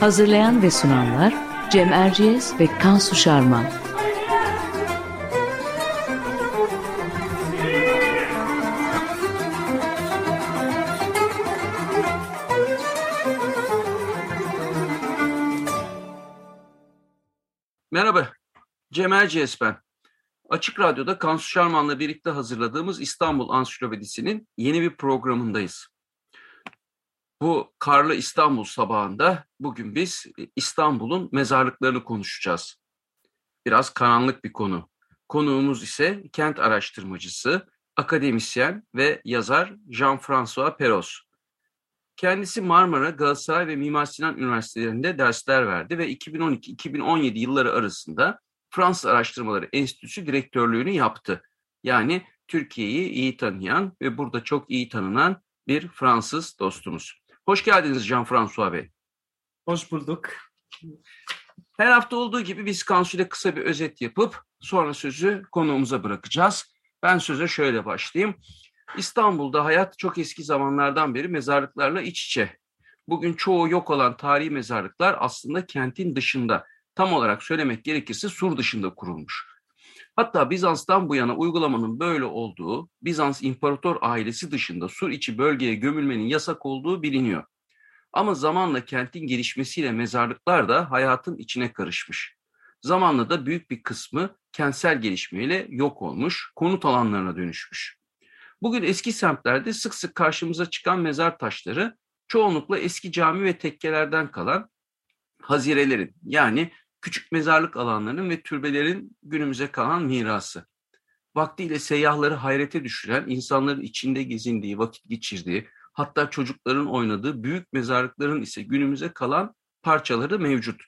Hazırlayan ve sunanlar Cem Erciyes ve Kansu Şarman. Merhaba, Cem Erciyes ben. Açık Radyo'da Kansu Şarman'la birlikte hazırladığımız İstanbul Ansiklopedisi'nin yeni bir programındayız. Bu karlı İstanbul sabahında bugün biz İstanbul'un mezarlıklarını konuşacağız. Biraz karanlık bir konu. Konuğumuz ise kent araştırmacısı, akademisyen ve yazar Jean-François Peros. Kendisi Marmara, Galatasaray ve Mimar Sinan Üniversitelerinde dersler verdi ve 2012-2017 yılları arasında Fransız Araştırmaları Enstitüsü direktörlüğünü yaptı. Yani Türkiye'yi iyi tanıyan ve burada çok iyi tanınan bir Fransız dostumuz. Hoş geldiniz Jean-François Bey. Hoş bulduk. Her hafta olduğu gibi biz Kansu'yla kısa bir özet yapıp sonra sözü konuğumuza bırakacağız. Ben söze şöyle başlayayım. İstanbul'da hayat çok eski zamanlardan beri mezarlıklarla iç içe. Bugün çoğu yok olan tarihi mezarlıklar aslında kentin dışında, tam olarak söylemek gerekirse sur dışında kurulmuş. Hatta Bizans'tan bu yana uygulamanın böyle olduğu, Bizans imparator ailesi dışında sur içi bölgeye gömülmenin yasak olduğu biliniyor. Ama zamanla kentin gelişmesiyle mezarlıklar da hayatın içine karışmış. Zamanla da büyük bir kısmı kentsel gelişmeyle yok olmuş, konut alanlarına dönüşmüş. Bugün eski semtlerde sık sık karşımıza çıkan mezar taşları çoğunlukla eski cami ve tekkelerden kalan hazirelerin yani küçük mezarlık alanlarının ve türbelerin günümüze kalan mirası. Vaktiyle seyyahları hayrete düşüren, insanların içinde gezindiği, vakit geçirdiği, hatta çocukların oynadığı büyük mezarlıkların ise günümüze kalan parçaları mevcut.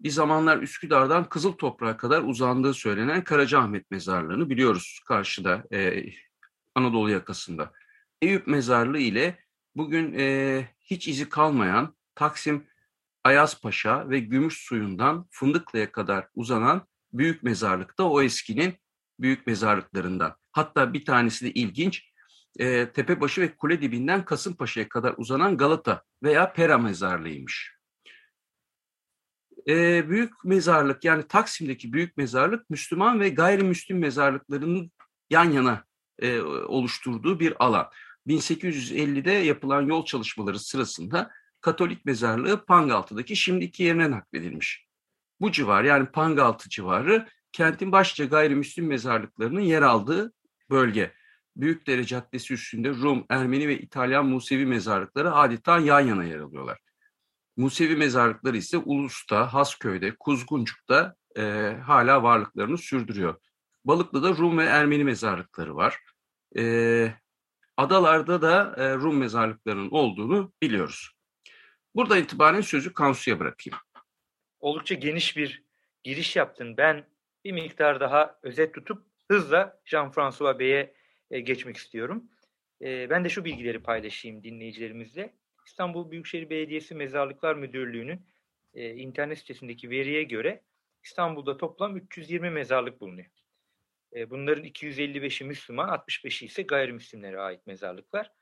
Bir zamanlar Üsküdar'dan Kızıl Toprağa kadar uzandığı söylenen Karacaahmet Mezarlığı'nı biliyoruz karşıda e, Anadolu yakasında. Eyüp Mezarlığı ile bugün e, hiç izi kalmayan Taksim Ayazpaşa ve Gümüş Suyundan Fındıklı'ya kadar uzanan büyük mezarlık da o eskinin büyük mezarlıklarından. Hatta bir tanesi de ilginç, e, Tepebaşı ve Kule dibinden Kasımpaşa'ya kadar uzanan Galata veya Pera mezarlığıymış. E, büyük mezarlık yani Taksim'deki büyük mezarlık Müslüman ve gayrimüslim mezarlıklarının yan yana e, oluşturduğu bir alan. 1850'de yapılan yol çalışmaları sırasında Katolik mezarlığı Pangaltı'daki şimdiki yerine nakledilmiş. Bu civar yani Pangaltı civarı kentin başlıca gayrimüslim mezarlıklarının yer aldığı bölge. Büyükdere Caddesi üstünde Rum, Ermeni ve İtalyan Musevi mezarlıkları adeta yan yana yer alıyorlar. Musevi mezarlıkları ise Ulus'ta, Hasköy'de, Kuzguncuk'ta e, hala varlıklarını sürdürüyor. Balıklı'da Rum ve Ermeni mezarlıkları var. E, adalarda da e, Rum mezarlıklarının olduğunu biliyoruz. Buradan itibaren sözü Kansu'ya bırakayım. Oldukça geniş bir giriş yaptın. Ben bir miktar daha özet tutup hızla Jean-François Bey'e e, geçmek istiyorum. E, ben de şu bilgileri paylaşayım dinleyicilerimizle. İstanbul Büyükşehir Belediyesi Mezarlıklar Müdürlüğü'nün e, internet sitesindeki veriye göre İstanbul'da toplam 320 mezarlık bulunuyor. Bunların 255'i Müslüman, 65'i ise gayrimüslimlere ait mezarlıklar.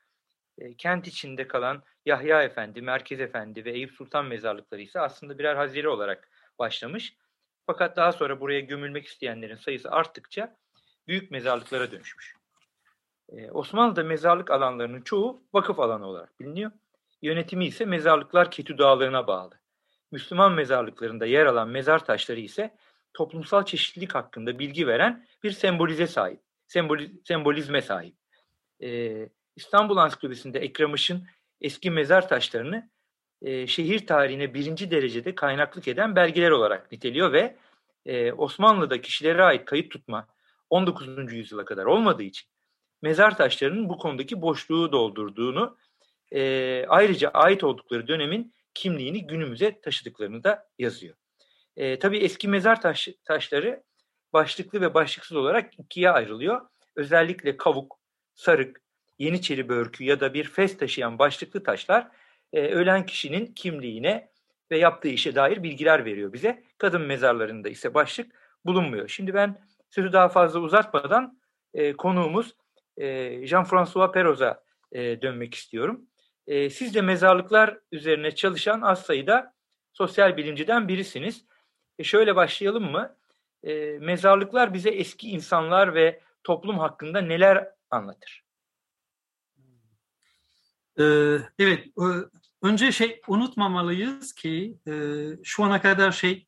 Kent içinde kalan Yahya Efendi, Merkez Efendi ve Eyüp Sultan mezarlıkları ise aslında birer hazire olarak başlamış. Fakat daha sonra buraya gömülmek isteyenlerin sayısı arttıkça büyük mezarlıklara dönüşmüş. Osmanlı'da mezarlık alanlarının çoğu vakıf alanı olarak biliniyor. Yönetimi ise mezarlıklar ketü dağlarına bağlı. Müslüman mezarlıklarında yer alan mezar taşları ise toplumsal çeşitlilik hakkında bilgi veren bir sembolize sahip, semboliz, sembolizme sahip. Ee, İstanbul Ansiklopedisi'nde Ekrem Işın eski mezar taşlarını e, şehir tarihine birinci derecede kaynaklık eden belgeler olarak niteliyor ve e, Osmanlı'da kişilere ait kayıt tutma 19. yüzyıla kadar olmadığı için mezar taşlarının bu konudaki boşluğu doldurduğunu, e, ayrıca ait oldukları dönemin kimliğini günümüze taşıdıklarını da yazıyor. E, tabii eski mezar taş, taşları başlıklı ve başlıksız olarak ikiye ayrılıyor. Özellikle kavuk, sarık, yeniçeri börkü ya da bir fes taşıyan başlıklı taşlar e, ölen kişinin kimliğine ve yaptığı işe dair bilgiler veriyor bize. Kadın mezarlarında ise başlık bulunmuyor. Şimdi ben sözü daha fazla uzatmadan e, konuğumuz e, Jean-François Peroz'a e, dönmek istiyorum. E, siz de mezarlıklar üzerine çalışan az sayıda sosyal bilimciden birisiniz. E, şöyle başlayalım mı? E, mezarlıklar bize eski insanlar ve toplum hakkında neler anlatır? Ee, evet, önce şey unutmamalıyız ki e, şu ana kadar şey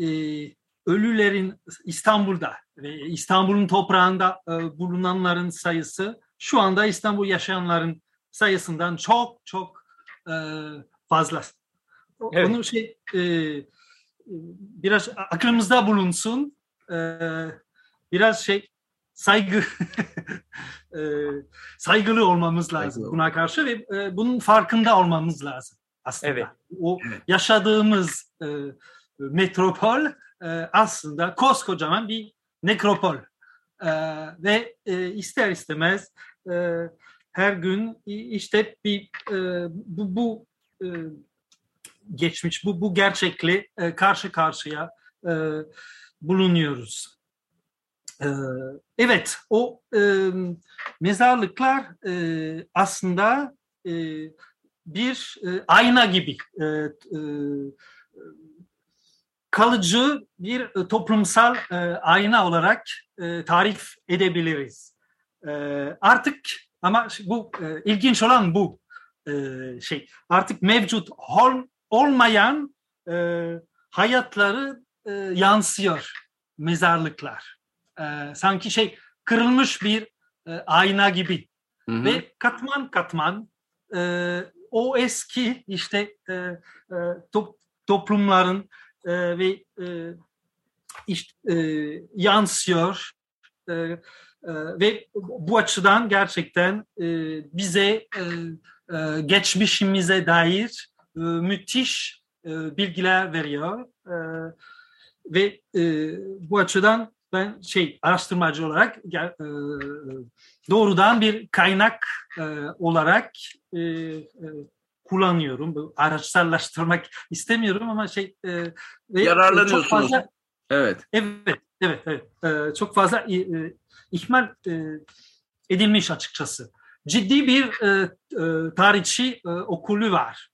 e, ölülerin İstanbul'da ve İstanbul'un toprağında e, bulunanların sayısı şu anda İstanbul yaşayanların sayısından çok çok fazla. Evet. Onu şey biraz aklımızda bulunsun. Biraz şey saygı e, saygılı olmamız lazım saygılı. buna karşı ve e, bunun farkında olmamız lazım aslında. Evet. O evet. yaşadığımız e, metropol e, aslında koskocaman bir nekropol e, ve e, ister istemez e, her gün işte bir e, bu, bu e, geçmiş bu bu gerçekle e, karşı karşıya e, bulunuyoruz. Ee, evet, o e, mezarlıklar e, aslında e, bir e, ayna gibi e, e, kalıcı bir e, toplumsal e, ayna olarak e, tarif edebiliriz. E, artık ama bu e, ilginç olan bu e, şey. Artık mevcut ol, olmayan e, hayatları e, yansıyor mezarlıklar e, sanki şey kırılmış bir e, ayna gibi. Hı hı. ve katman katman e, o eski işte e, e, top, toplumların e, ve e, işte, e, yansıyor. E, e, ve bu açıdan gerçekten e, bize e, e, geçmişimize dair e, müthiş e, bilgiler veriyor. E, ve e, bu açıdan ben şey araştırmacı olarak e, doğrudan bir kaynak e, olarak e, kullanıyorum. Bu araçsallaştırmak istemiyorum ama şey ve yararlanıyorsunuz. Çok fazla, evet. Evet, evet, evet. çok fazla ihmal edilmiş açıkçası. Ciddi bir tarihçi okulu var.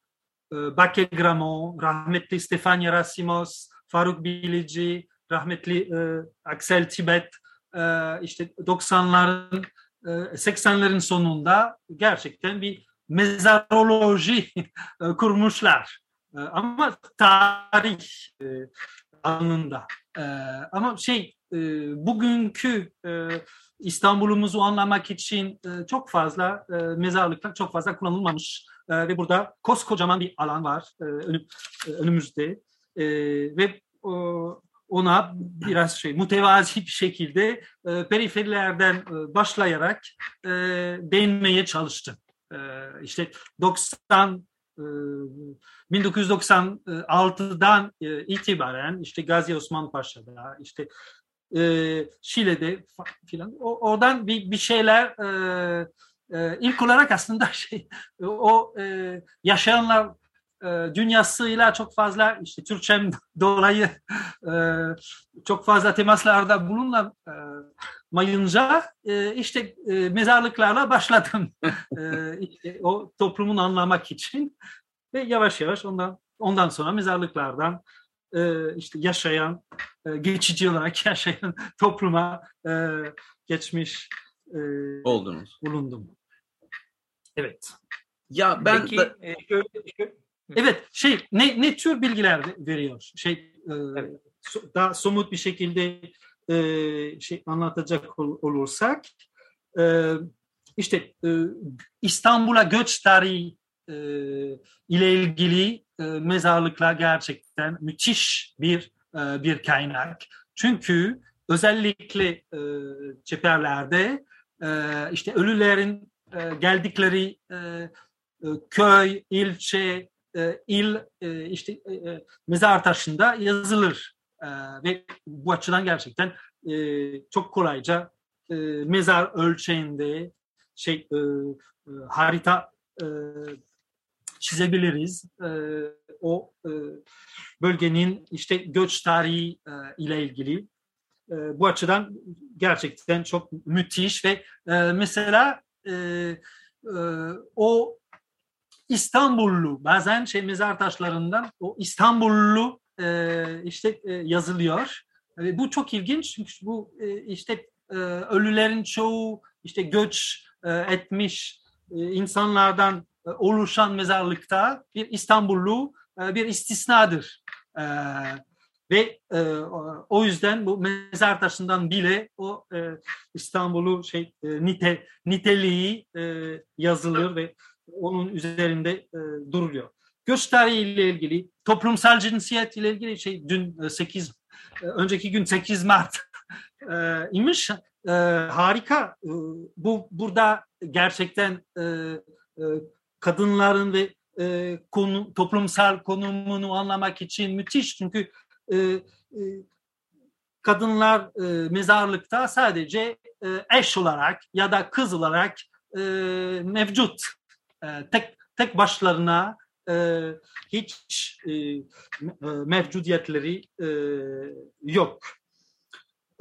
Bake Gramont, rahmetli Stefan Yerasimos, Faruk Bilici, rahmetli e, Aksel Tibet e, işte 90'ların e, 80'lerin sonunda gerçekten bir mezaroloji e, kurmuşlar. E, ama tarih e, alanında. E, ama şey e, bugünkü e, İstanbul'umuzu anlamak için e, çok fazla e, mezarlıklar çok fazla kullanılmamış e, ve burada koskocaman bir alan var e, e, önümüzde e, ve ona biraz şey mutevazi bir şekilde e, periferilerden e, başlayarak e, değinmeye çalıştım. E, işte 90 e, 1996'dan e, itibaren işte Gazi Osman Paşa'da işte e, Şile'de filan oradan bir, bir şeyler e, e, ilk olarak aslında şey o e, yaşayanlar e, dünyasıyla çok fazla işte Türkçem dolayı e, çok fazla temaslarda bulunamayınca e, işte e, mezarlıklarla başladım işte, o toplumun anlamak için ve yavaş yavaş ondan ondan sonra mezarlıklardan işte yaşayan geçici olarak yaşayan topluma geçmiş oldunuz bulundum. Evet. Ya ben Peki, da... şöyle, şöyle Evet, şey ne ne tür bilgiler veriyor? Şey e, evet. daha somut bir şekilde e, şey anlatacak ol, olursak e, işte e, İstanbul'a göç tarihi e, ile ilgili e, mezarlıklar gerçekten müthiş bir e, bir kaynak. Çünkü özellikle e, çeperlerde işte ölülerin geldikleri köy, ilçe, il işte mezar taşında yazılır ve bu açıdan gerçekten çok kolayca mezar ölçeğinde şey harita çizebiliriz. o bölgenin işte göç tarihi ile ilgili bu açıdan gerçekten çok müthiş ve mesela o İstanbullu bazen şey mezar taşlarından o İstanbullu işte yazılıyor. bu çok ilginç çünkü bu işte ölülerin çoğu işte göç etmiş insanlardan oluşan mezarlıkta bir İstanbullu bir istisnadır. Ve e, o yüzden bu mezar taşından bile o e, İstanbul'u şey e, nite niteliği e, yazılır ve onun üzerinde e, duruluyor. Göç tarihi ile ilgili, toplumsal cinsiyet ile ilgili şey dün 8 e, önceki gün 8 Mart e, imiş. E, harika. E, bu burada gerçekten e, e, kadınların ve e, konu, toplumsal konumunu anlamak için müthiş çünkü e, e, kadınlar e, mezarlıkta sadece e, eş olarak ya da kız olarak e, mevcut. E, tek tek başlarına e, hiç e, e mevcudiyetleri e, yok.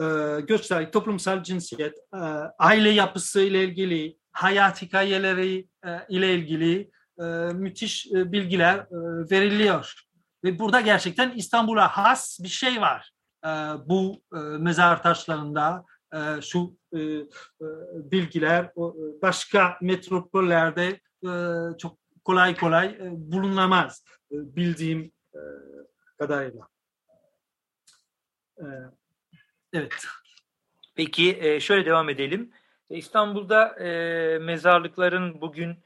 E, göçler, toplumsal cinsiyet, e, aile yapısı ile ilgili, hayat hikayeleri e, ile ilgili e, müthiş e, bilgiler e, veriliyor. Ve burada gerçekten İstanbul'a has bir şey var. E, bu e, mezar taşlarında e, şu e, e, bilgiler e, başka metropollerde çok kolay kolay e, bulunamaz e, bildiğim e, kadarıyla. E, evet. Peki e, şöyle devam edelim. İstanbul'da e, mezarlıkların bugün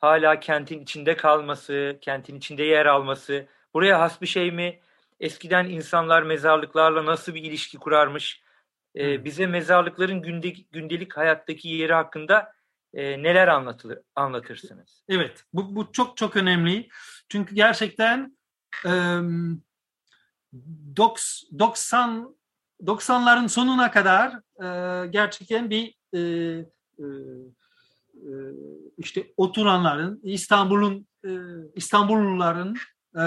hala kentin içinde kalması, kentin içinde yer alması Buraya has bir şey mi? Eskiden insanlar mezarlıklarla nasıl bir ilişki kurarmış? Ee, bize mezarlıkların gündelik hayattaki yeri hakkında e, neler anlatılır, anlatırsınız? Evet, bu, bu çok çok önemli. Çünkü gerçekten e, 90 90'ların sonuna kadar e, gerçekten bir e, e, işte oturanların İstanbul'un e, İstanbulluların e,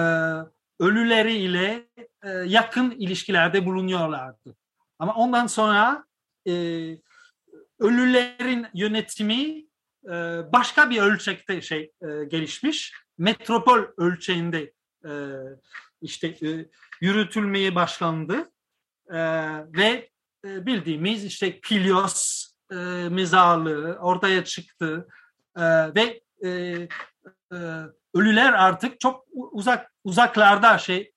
ölüleri ile e, yakın ilişkilerde bulunuyorlardı. Ama ondan sonra e, ölülerin yönetimi e, başka bir ölçekte şey e, gelişmiş. Metropol ölçeğinde e, işte e, yürütülmeye başlandı ve bildiğimiz işte Kilios e, mezarlığı ortaya çıktı ve ölüler artık çok uzak uzaklarda şey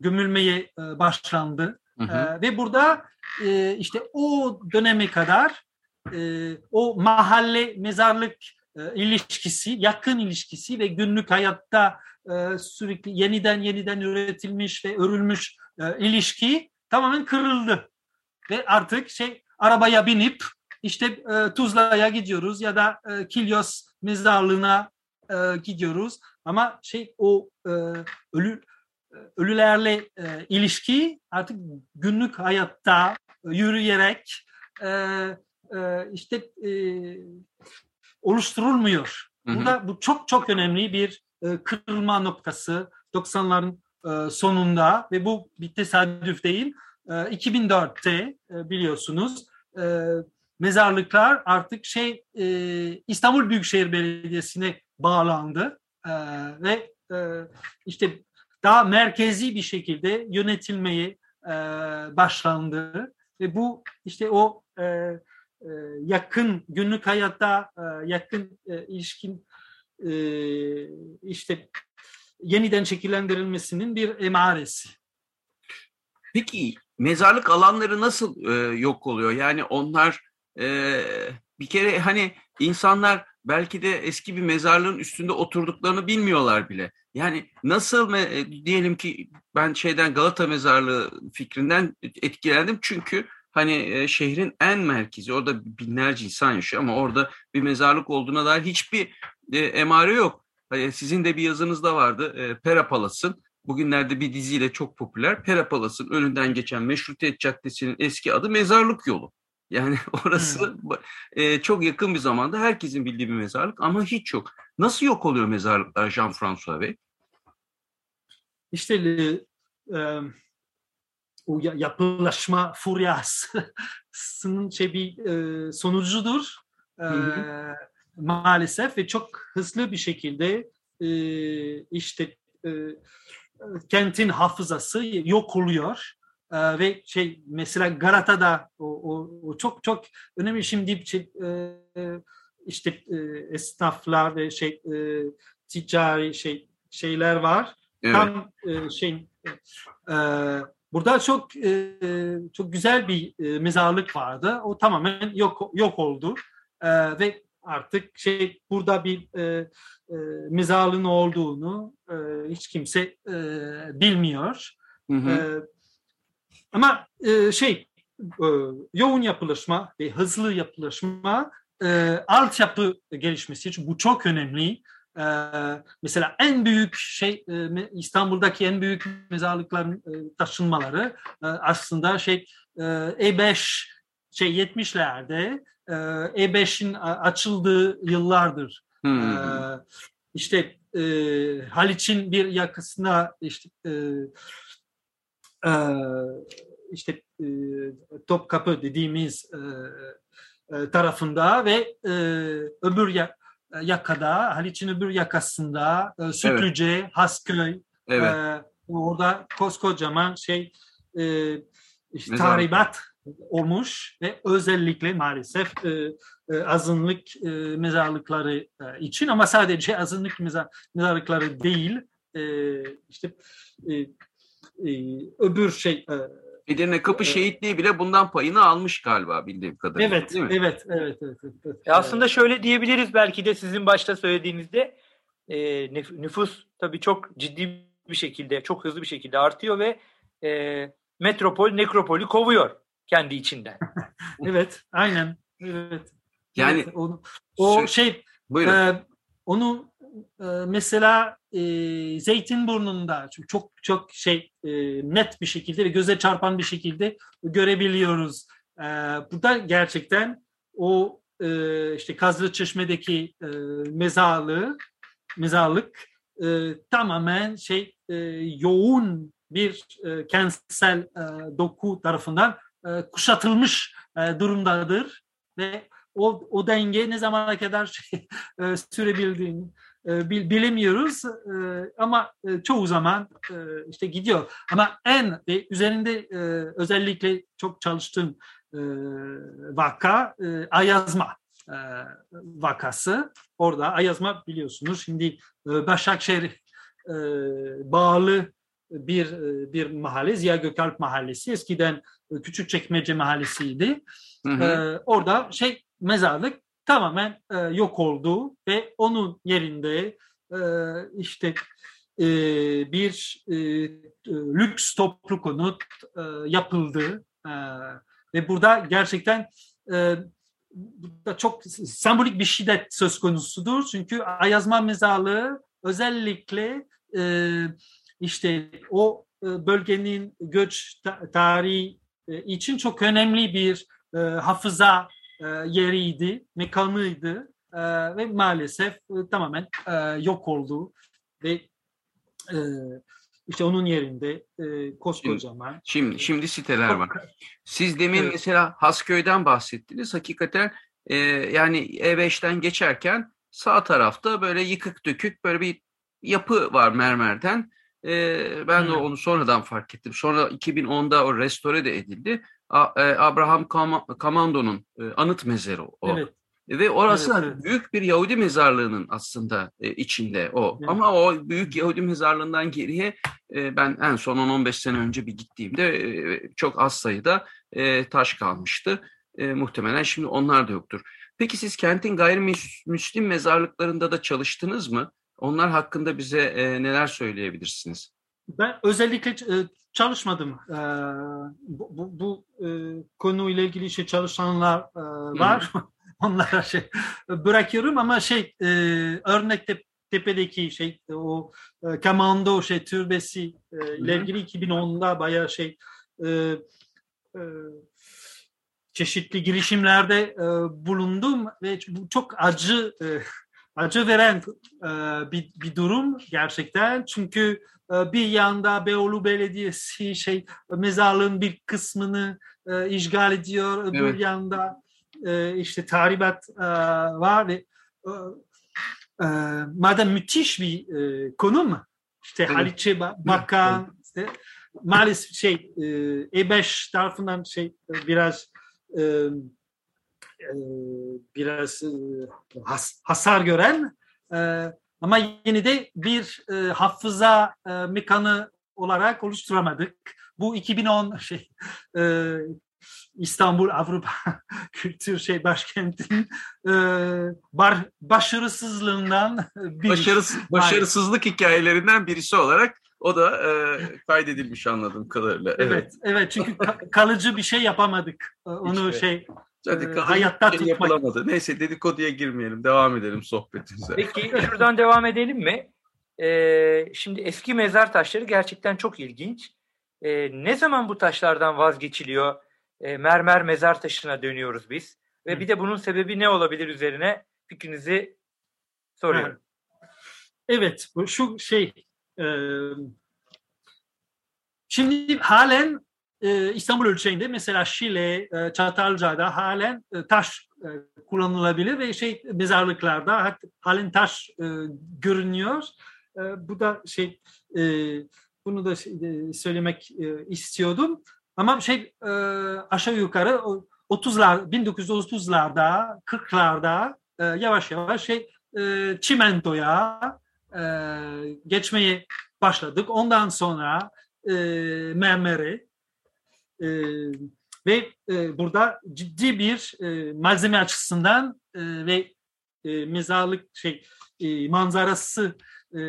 gömülmeye başlandı. Hı hı. E, ve burada e, işte o döneme kadar e, o mahalle mezarlık e, ilişkisi, yakın ilişkisi ve günlük hayatta e, sürekli yeniden yeniden üretilmiş ve örülmüş e, ilişki tamamen kırıldı. Ve artık şey arabaya binip işte e, Tuzla'ya gidiyoruz ya da e, Kilyos mezarlığına e, gidiyoruz ama şey o e, ölü ölülerle e, ilişki artık günlük hayatta yürüyerek e, e, işte e, oluşturulmuyor. Burada bu çok çok önemli bir e, kırılma noktası 90'ların e, sonunda ve bu bir tesadüf değil. E, 2004'te e, biliyorsunuz e, mezarlıklar artık şey e, İstanbul Büyükşehir Belediyesi'ne bağlandı e, ve e, işte daha merkezi bir şekilde yönetilmeyi e, başlandı ve bu işte o e, e, yakın günlük hayatta e, yakın e, ilişkin e, işte yeniden şekillendirilmesinin bir emaresi. Peki mezarlık alanları nasıl e, yok oluyor? Yani onlar e, bir kere hani insanlar belki de eski bir mezarlığın üstünde oturduklarını bilmiyorlar bile. Yani nasıl me- diyelim ki ben şeyden Galata mezarlığı fikrinden etkilendim çünkü hani e, şehrin en merkezi. Orada binlerce insan yaşıyor ama orada bir mezarlık olduğuna dair hiçbir e, emare yok. Hani sizin de bir yazınızda vardı. E, Pera Palas'ın bugünlerde bir diziyle çok popüler. Pera Palas'ın önünden geçen Meşrutiyet Caddesi'nin eski adı Mezarlık Yolu. Yani orası hmm. e, çok yakın bir zamanda herkesin bildiği bir mezarlık ama hiç yok. Nasıl yok oluyor mezarlıklar Jean-François Bey? İşte e, o yapılaşma furyasının şey bir e, sonucudur. E, maalesef ve çok hızlı bir şekilde e, işte e, kentin hafızası yok oluyor. E, ve şey mesela Galata'da o, o, o çok çok önemli şimdi şey, e, işte e, esnaflar ve şey e, ticari şey şeyler var. Evet. Tam e, şey e, burada çok e, çok güzel bir e, mezarlık vardı. O tamamen yok yok oldu. E, ve artık şey burada bir e, e, mezarlığın olduğunu e, hiç kimse e, bilmiyor. Hı hı. E, ama e, şey e, yoğun yapılaşma ve hızlı yapılaşma e, altyapı gelişmesi için bu çok önemli. E, mesela en büyük şey e, İstanbul'daki en büyük mezarlıkların e, taşınmaları e, aslında şey e, E5 şey 70'lerde e, E5'in açıldığı yıllardır. Hmm. E, işte e, Haliç'in bir yakasına işte e, işte Topkapı dediğimiz tarafında ve öbür ya, yakada Haliç'in öbür yakasında Sütlüce, evet. Hasköy evet. orada koskocaman şey işte, tahribat olmuş ve özellikle maalesef e, e, azınlık e, mezarlıkları e, için ama sadece azınlık mezar, mezarlıkları değil e, işte e, e, öbür şey e, Edirne Kapı Şehitliği bile bundan payını almış galiba bildiğim kadarıyla. Evet, değil mi? evet, evet, evet. evet. E aslında şöyle diyebiliriz belki de sizin başta söylediğinizde e, nüfus tabii çok ciddi bir şekilde, çok hızlı bir şekilde artıyor ve e, metropol nekropolü kovuyor kendi içinden. evet, aynen. Evet. Yani evet, onu, o şey, buyurun. E, onu e, mesela e, Zeytinburnu'nda çok çok şey e, net bir şekilde ve göze çarpan bir şekilde görebiliyoruz. E, burada gerçekten o e, işte Kazlı Çeşme'deki e, mezarlığı mezarlık e, tamamen şey e, yoğun bir e, kentsel e, doku tarafından e, kuşatılmış e, durumdadır ve o, o denge ne zamana kadar şey, e, sürebildiğini bilemiyoruz e, ama e, çoğu zaman e, işte gidiyor. Ama en e, üzerinde e, özellikle çok çalıştığım vaka Ayazma vakası. Orada Ayazma biliyorsunuz şimdi Başakşehir bağlı bir bir mahalle Ziya Gökalp Mahallesi eskiden e, Küçük Çekmece Mahallesi'ydi. Hı hı. E, orada şey mezarlık tamamen e, yok oldu ve onun yerinde e, işte e, bir e, lüks toplu konut e, yapıldı. E, ve burada gerçekten e, burada çok sembolik bir şiddet söz konusudur. Çünkü Ayazma mezarlığı özellikle e, işte o e, bölgenin göç tarihi e, için çok önemli bir e, hafıza e, yeriydi, mekanıydı e, ve maalesef e, tamamen e, yok oldu ve e, işte onun yerinde e, koskocaman. Şimdi, şimdi siteler var. Siz demin evet. mesela Hasköy'den bahsettiniz. Hakikaten e, yani E5'ten geçerken sağ tarafta böyle yıkık dökük böyle bir yapı var mermerden. E, ben hmm. de onu sonradan fark ettim. Sonra 2010'da o restore de edildi. E, Abraham Kamando'nun e, anıt mezarı o. Evet. Ve orası evet, evet. büyük bir Yahudi mezarlığının aslında e, içinde o. Evet. Ama o büyük Yahudi mezarlığından geriye ben en son 10-15 sene önce bir gittiğimde çok az sayıda taş kalmıştı. Muhtemelen şimdi onlar da yoktur. Peki siz kentin gayrimüslim mezarlıklarında da çalıştınız mı? Onlar hakkında bize neler söyleyebilirsiniz? Ben özellikle çalışmadım. E, bu bu, bu e, konuyla ilgili şey çalışanlar e, var. Onlara şey bırakıyorum ama şey e, örnekte tepedeki şey o e, Kamando şey türbesi e, ile ilgili 2010'da bayağı şey e, e, çeşitli girişimlerde e, bulundum ve bu çok acı e, acı veren e, bir, bir durum gerçekten çünkü e, bir yanda Beyoğlu Belediyesi şey mezarlığın bir kısmını e, işgal ediyor öbür evet. yanda e, işte tahribat e, var ve e, e, madem müthiş bir e, konum işte evet. Haliç'e bakan evet. işte maalesef şey e, E5 tarafından şey e, biraz e, e, biraz e, has, hasar gören e, ama yine de bir e, hafıza e, mekanı olarak oluşturamadık. Bu 2010 şey e, İstanbul Avrupa Kültür şey başkentinin e, bar, başarısızlığından bir Başarıs, başarısızlık hikayelerinden birisi olarak o da e, kaydedilmiş anladığım kadarıyla. Evet, evet, evet çünkü kalıcı bir şey yapamadık. Onu işte. şey Hadi e, hayatta şey tutmak. yapılamadı. Neyse dedikoduya girmeyelim. Devam edelim sohbetimize. Peki şuradan devam edelim mi? Ee, şimdi eski mezar taşları gerçekten çok ilginç. Ee, ne zaman bu taşlardan vazgeçiliyor? Ee, mermer mezar taşına dönüyoruz biz. Ve Hı. bir de bunun sebebi ne olabilir üzerine fikrinizi soruyorum. Evet, bu şu şey e, şimdi halen e, İstanbul ölçeğinde mesela Şile, e, Çatalca'da halen e, taş e, kullanılabilir ve şey mezarlıklarda halen taş e, görünüyor. E, bu da şey e, bunu da şey, e, söylemek e, istiyordum. Ama şey e, aşağı yukarı 30'lar 1930'larda 40'larda e, yavaş yavaş şey e, çimentoya e, geçmeye başladık. Ondan sonra e, mermeri e, ve e, burada ciddi bir e, malzeme açısından e, ve e, mezarlık şey e, manzarası e,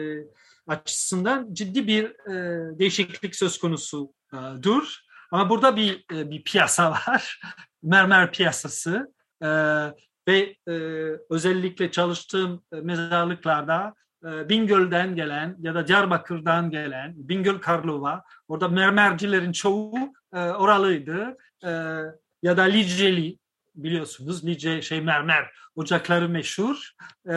açısından ciddi bir e, değişiklik söz konusu e, dur. Ama burada bir e, bir piyasa var, mermer piyasası e, ve e, özellikle çalıştığım mezarlıklarda e, Bingöl'den gelen ya da Diyarbakır'dan gelen Bingöl Karlova, orada mermercilerin çoğu e, oralıydı e, ya da Liceli biliyorsunuz Lice şey mermer ocakları meşhur. E,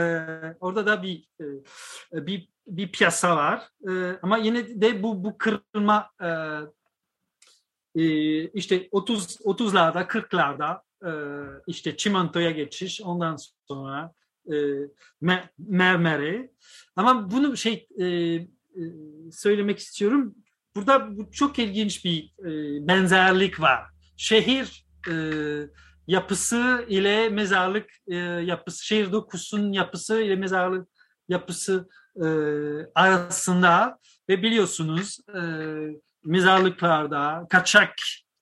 orada da bir e, bir bir piyasa var. E, ama yine de bu bu kırılma e, e, işte 30 30'larda 40'larda e, işte çimentoya geçiş ondan sonra e, me, mermere ama bunu şey e, e, söylemek istiyorum burada bu çok ilginç bir e, benzerlik var şehir e, yapısı ile mezarlık e, yapısı şehir dokusunun yapısı ile mezarlık yapısı e, arasında ve biliyorsunuz e, mezarlıklarda kaçak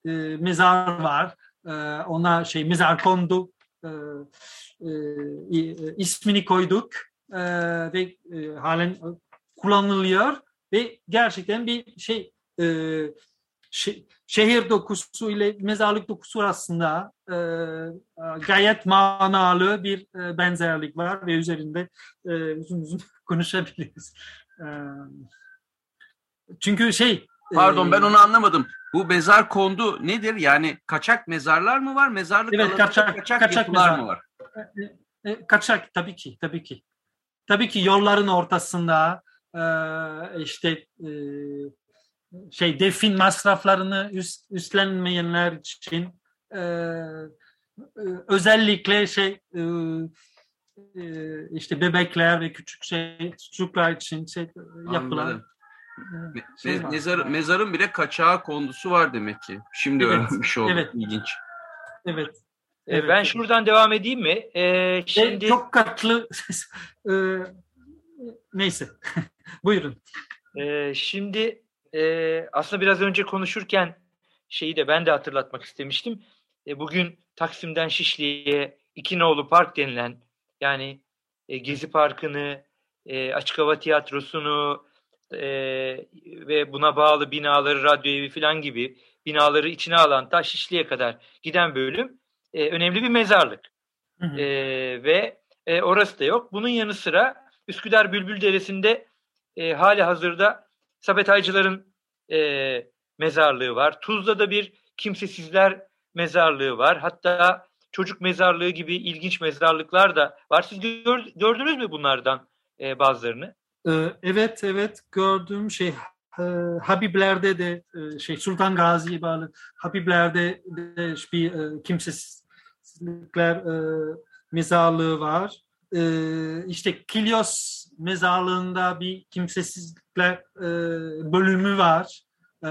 e, mezar var. E, ona şey mezar kondu e, e, ismini koyduk e, ve e, halen kullanılıyor ve gerçekten bir şey e, şe, şehir dokusu ile mezarlık dokusu arasında e, gayet manalı bir e, benzerlik var ve üzerinde e, uzun uzun konuşabiliriz. E, çünkü şey Pardon ben onu anlamadım. Bu mezar kondu nedir? Yani kaçak mezarlar mı var? Mezarlık evet, kaçak, kaçak, kaçak mezar. mı var? E, e, kaçak tabii ki, tabii ki. Tabii ki yolların ortasında e, işte şey defin masraflarını üst, üstlenmeyenler için özellikle şey işte bebekler ve küçük şey çocuklar için şey yapılan. Me şey mezar, mezarın bile kaçağı kondusu var demek ki. Şimdi evet. öğrenmiş oldum. Evet. İlginç. Evet. E, evet. Ben şuradan devam edeyim mi? Ee, şimdi... Çok katlı. E, neyse. Buyurun. Ee, şimdi e, aslında biraz önce konuşurken şeyi de ben de hatırlatmak istemiştim. E, bugün Taksim'den Şişli'ye İkinoğlu Park denilen yani e, Gezi Parkı'nı, e, Açık Hava Tiyatrosu'nu, e, ve buna bağlı binaları, radyo evi falan gibi binaları içine alan ta Şişli'ye kadar giden bölüm e, önemli bir mezarlık. Hı hı. E, ve e, orası da yok. Bunun yanı sıra Üsküdar Bülbül Deresi'nde e, hali hazırda Sabet Aycılar'ın e, mezarlığı var. Tuzla'da bir kimsesizler mezarlığı var. Hatta çocuk mezarlığı gibi ilginç mezarlıklar da var. Siz gör, gördünüz mü bunlardan e, bazılarını? Evet evet gördüm şey e, Habibler'de de e, şey Sultan Gazi'ye bağlı Habibler'de de bir e, kimsesizlikler e, mezarlığı var. E, işte Kilios mezarlığında bir kimsesizlikler e, bölümü var. E,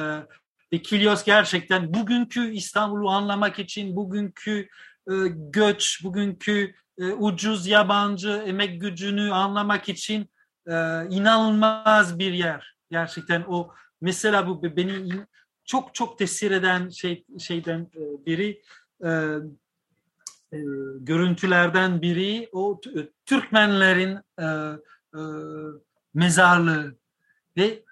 ve Kilios gerçekten bugünkü İstanbul'u anlamak için bugünkü e, göç, bugünkü e, ucuz yabancı emek gücünü anlamak için e, inanılmaz bir yer. Gerçekten o mesela bu beni çok çok tesir eden şey şeyden e, biri e, e, görüntülerden biri o Türkmenlerin e, e, mezarlığı ve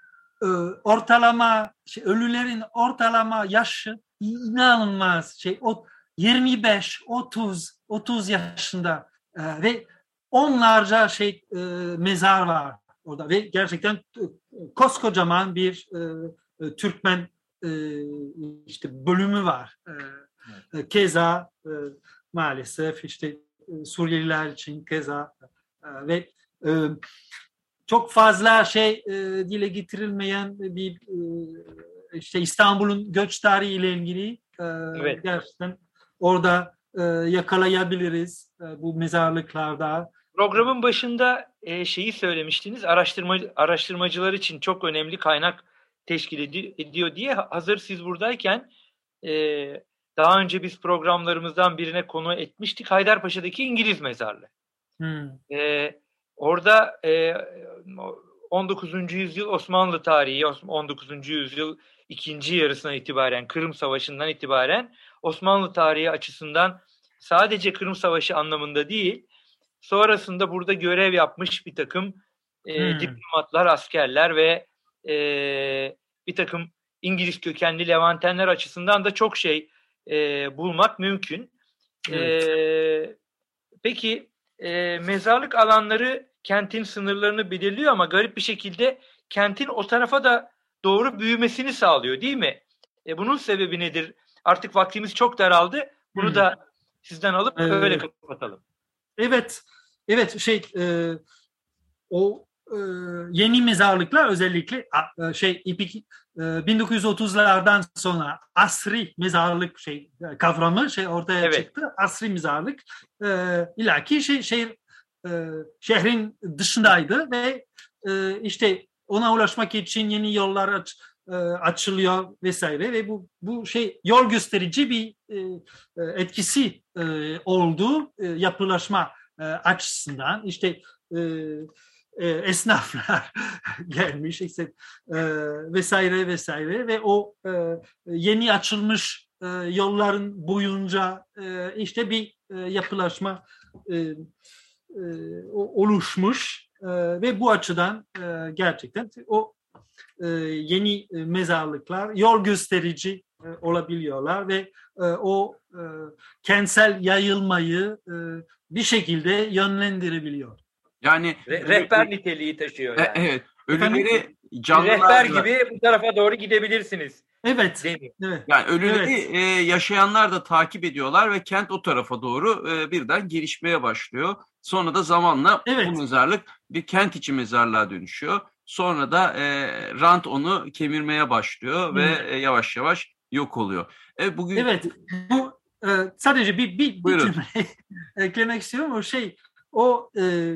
e, ortalama şey, ölülerin ortalama yaşı inanılmaz şey o 25 30 30 yaşında e, ve onlarca şey e, mezar var orada ve gerçekten e, koskocaman bir e, e, Türkmen e, işte bölümü var. E, evet. Keza e, maalesef işte e, Suriyeliler için keza e, ve e, çok fazla şey dile getirilmeyen bir işte İstanbul'un göç tarihi ile ilgili evet. gerçekten orada yakalayabiliriz bu mezarlıklarda. Programın başında şeyi söylemiştiniz, araştırma araştırmacılar için çok önemli kaynak teşkil ediyor diye. Hazır siz buradayken daha önce biz programlarımızdan birine konu etmiştik. Haydarpaşa'daki İngiliz mezarlığı. Hmm. E, orada e, 19. yüzyıl Osmanlı tarihi, 19. yüzyıl ikinci yarısına itibaren, Kırım Savaşı'ndan itibaren Osmanlı tarihi açısından sadece Kırım Savaşı anlamında değil, sonrasında burada görev yapmış bir takım e, hmm. diplomatlar, askerler ve e, bir takım İngiliz kökenli Levantenler açısından da çok şey e, bulmak mümkün. Evet. E, peki e, mezarlık alanları kentin sınırlarını belirliyor ama garip bir şekilde kentin o tarafa da doğru büyümesini sağlıyor değil mi? E, bunun sebebi nedir? Artık vaktimiz çok daraldı. Bunu hmm. da sizden alıp ee, öyle kapatalım. Evet, evet şey e, o e, yeni mezarlıklar özellikle e, şey ipik e, 1930'lardan sonra asri mezarlık şey kavramı şey ortaya evet. çıktı. Asri mezarlık e, ilaki şey şehir e, şehrin dışındaydı ve e, işte ona ulaşmak için yeni yollar aç, e, açılıyor vesaire ve bu bu şey yol gösterici bir e, e etkisi e, oldu e, yapılaşma e, açısından işte e, e, esnaflar gelmiş işte e, vesaire vesaire ve o e, yeni açılmış e, yolların boyunca e, işte bir e, yapılaşma e, e, oluşmuş e, ve bu açıdan e, gerçekten o e, yeni mezarlıklar yol gösterici e, olabiliyorlar ve e, o e, kentsel yayılmayı e, bir şekilde yönlendirebiliyor. Yani Re- rehber niteliği taşıyor. E, yani. Evet. Ölüleri canlılarla... Rehber gibi bu tarafa doğru gidebilirsiniz. Evet. evet. Yani ölüleri evet. E, yaşayanlar da takip ediyorlar ve kent o tarafa doğru e, birden gelişmeye başlıyor. Sonra da zamanla evet. bu mezarlık bir kent içi mezarlığa dönüşüyor. Sonra da e, rant onu kemirmeye başlıyor ve e, yavaş yavaş yok oluyor. E, bugün Evet. Bu e, sadece bir bir, bir cümle eklemek istiyorum. O şey o e,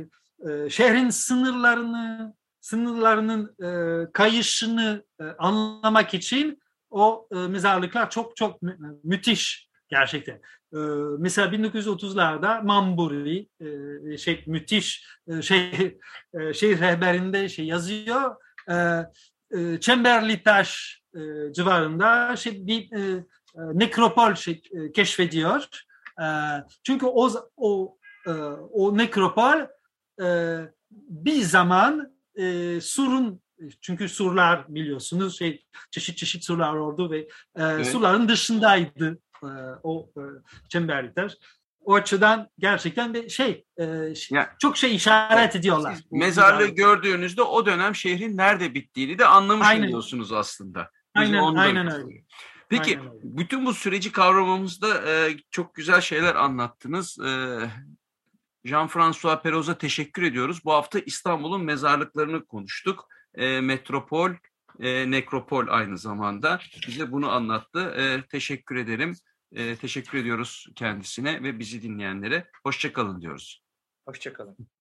e, şehrin sınırlarını sınırlarının e, kayışını e, anlamak için o e, mezarlıklar çok çok mü müthiş gerçekten. Mesela 1930'larda Mamburi şey müthiş e, şey e, rehberinde şey yazıyor. E, Çemberli Taş civarında şey bir nekropol şey, keşfediyor. Çünkü o o o nekropol e, bir zaman e, Sur'un çünkü surlar biliyorsunuz şey çeşit çeşit surlar oldu ve e, Evet. surların dışındaydı e, o e, çemberlikler. O açıdan gerçekten de şey e, ş- Ya- çok şey işaret ediyorlar. Mezarlığı gördüğünüzde o dönem şehrin nerede bittiğini de anlamış Aynen. oluyorsunuz aslında. Bize Aynen, aynen öyle. Peki Aynen öyle. bütün bu süreci kavramamızda e, çok güzel şeyler anlattınız. E, Jean-François Perroz'a teşekkür ediyoruz. Bu hafta İstanbul'un mezarlıklarını konuştuk. E, metropol, e, nekropol aynı zamanda. Bize bunu anlattı. E, teşekkür ederim. E, teşekkür ediyoruz kendisine ve bizi dinleyenlere. Hoşçakalın diyoruz. Hoşçakalın.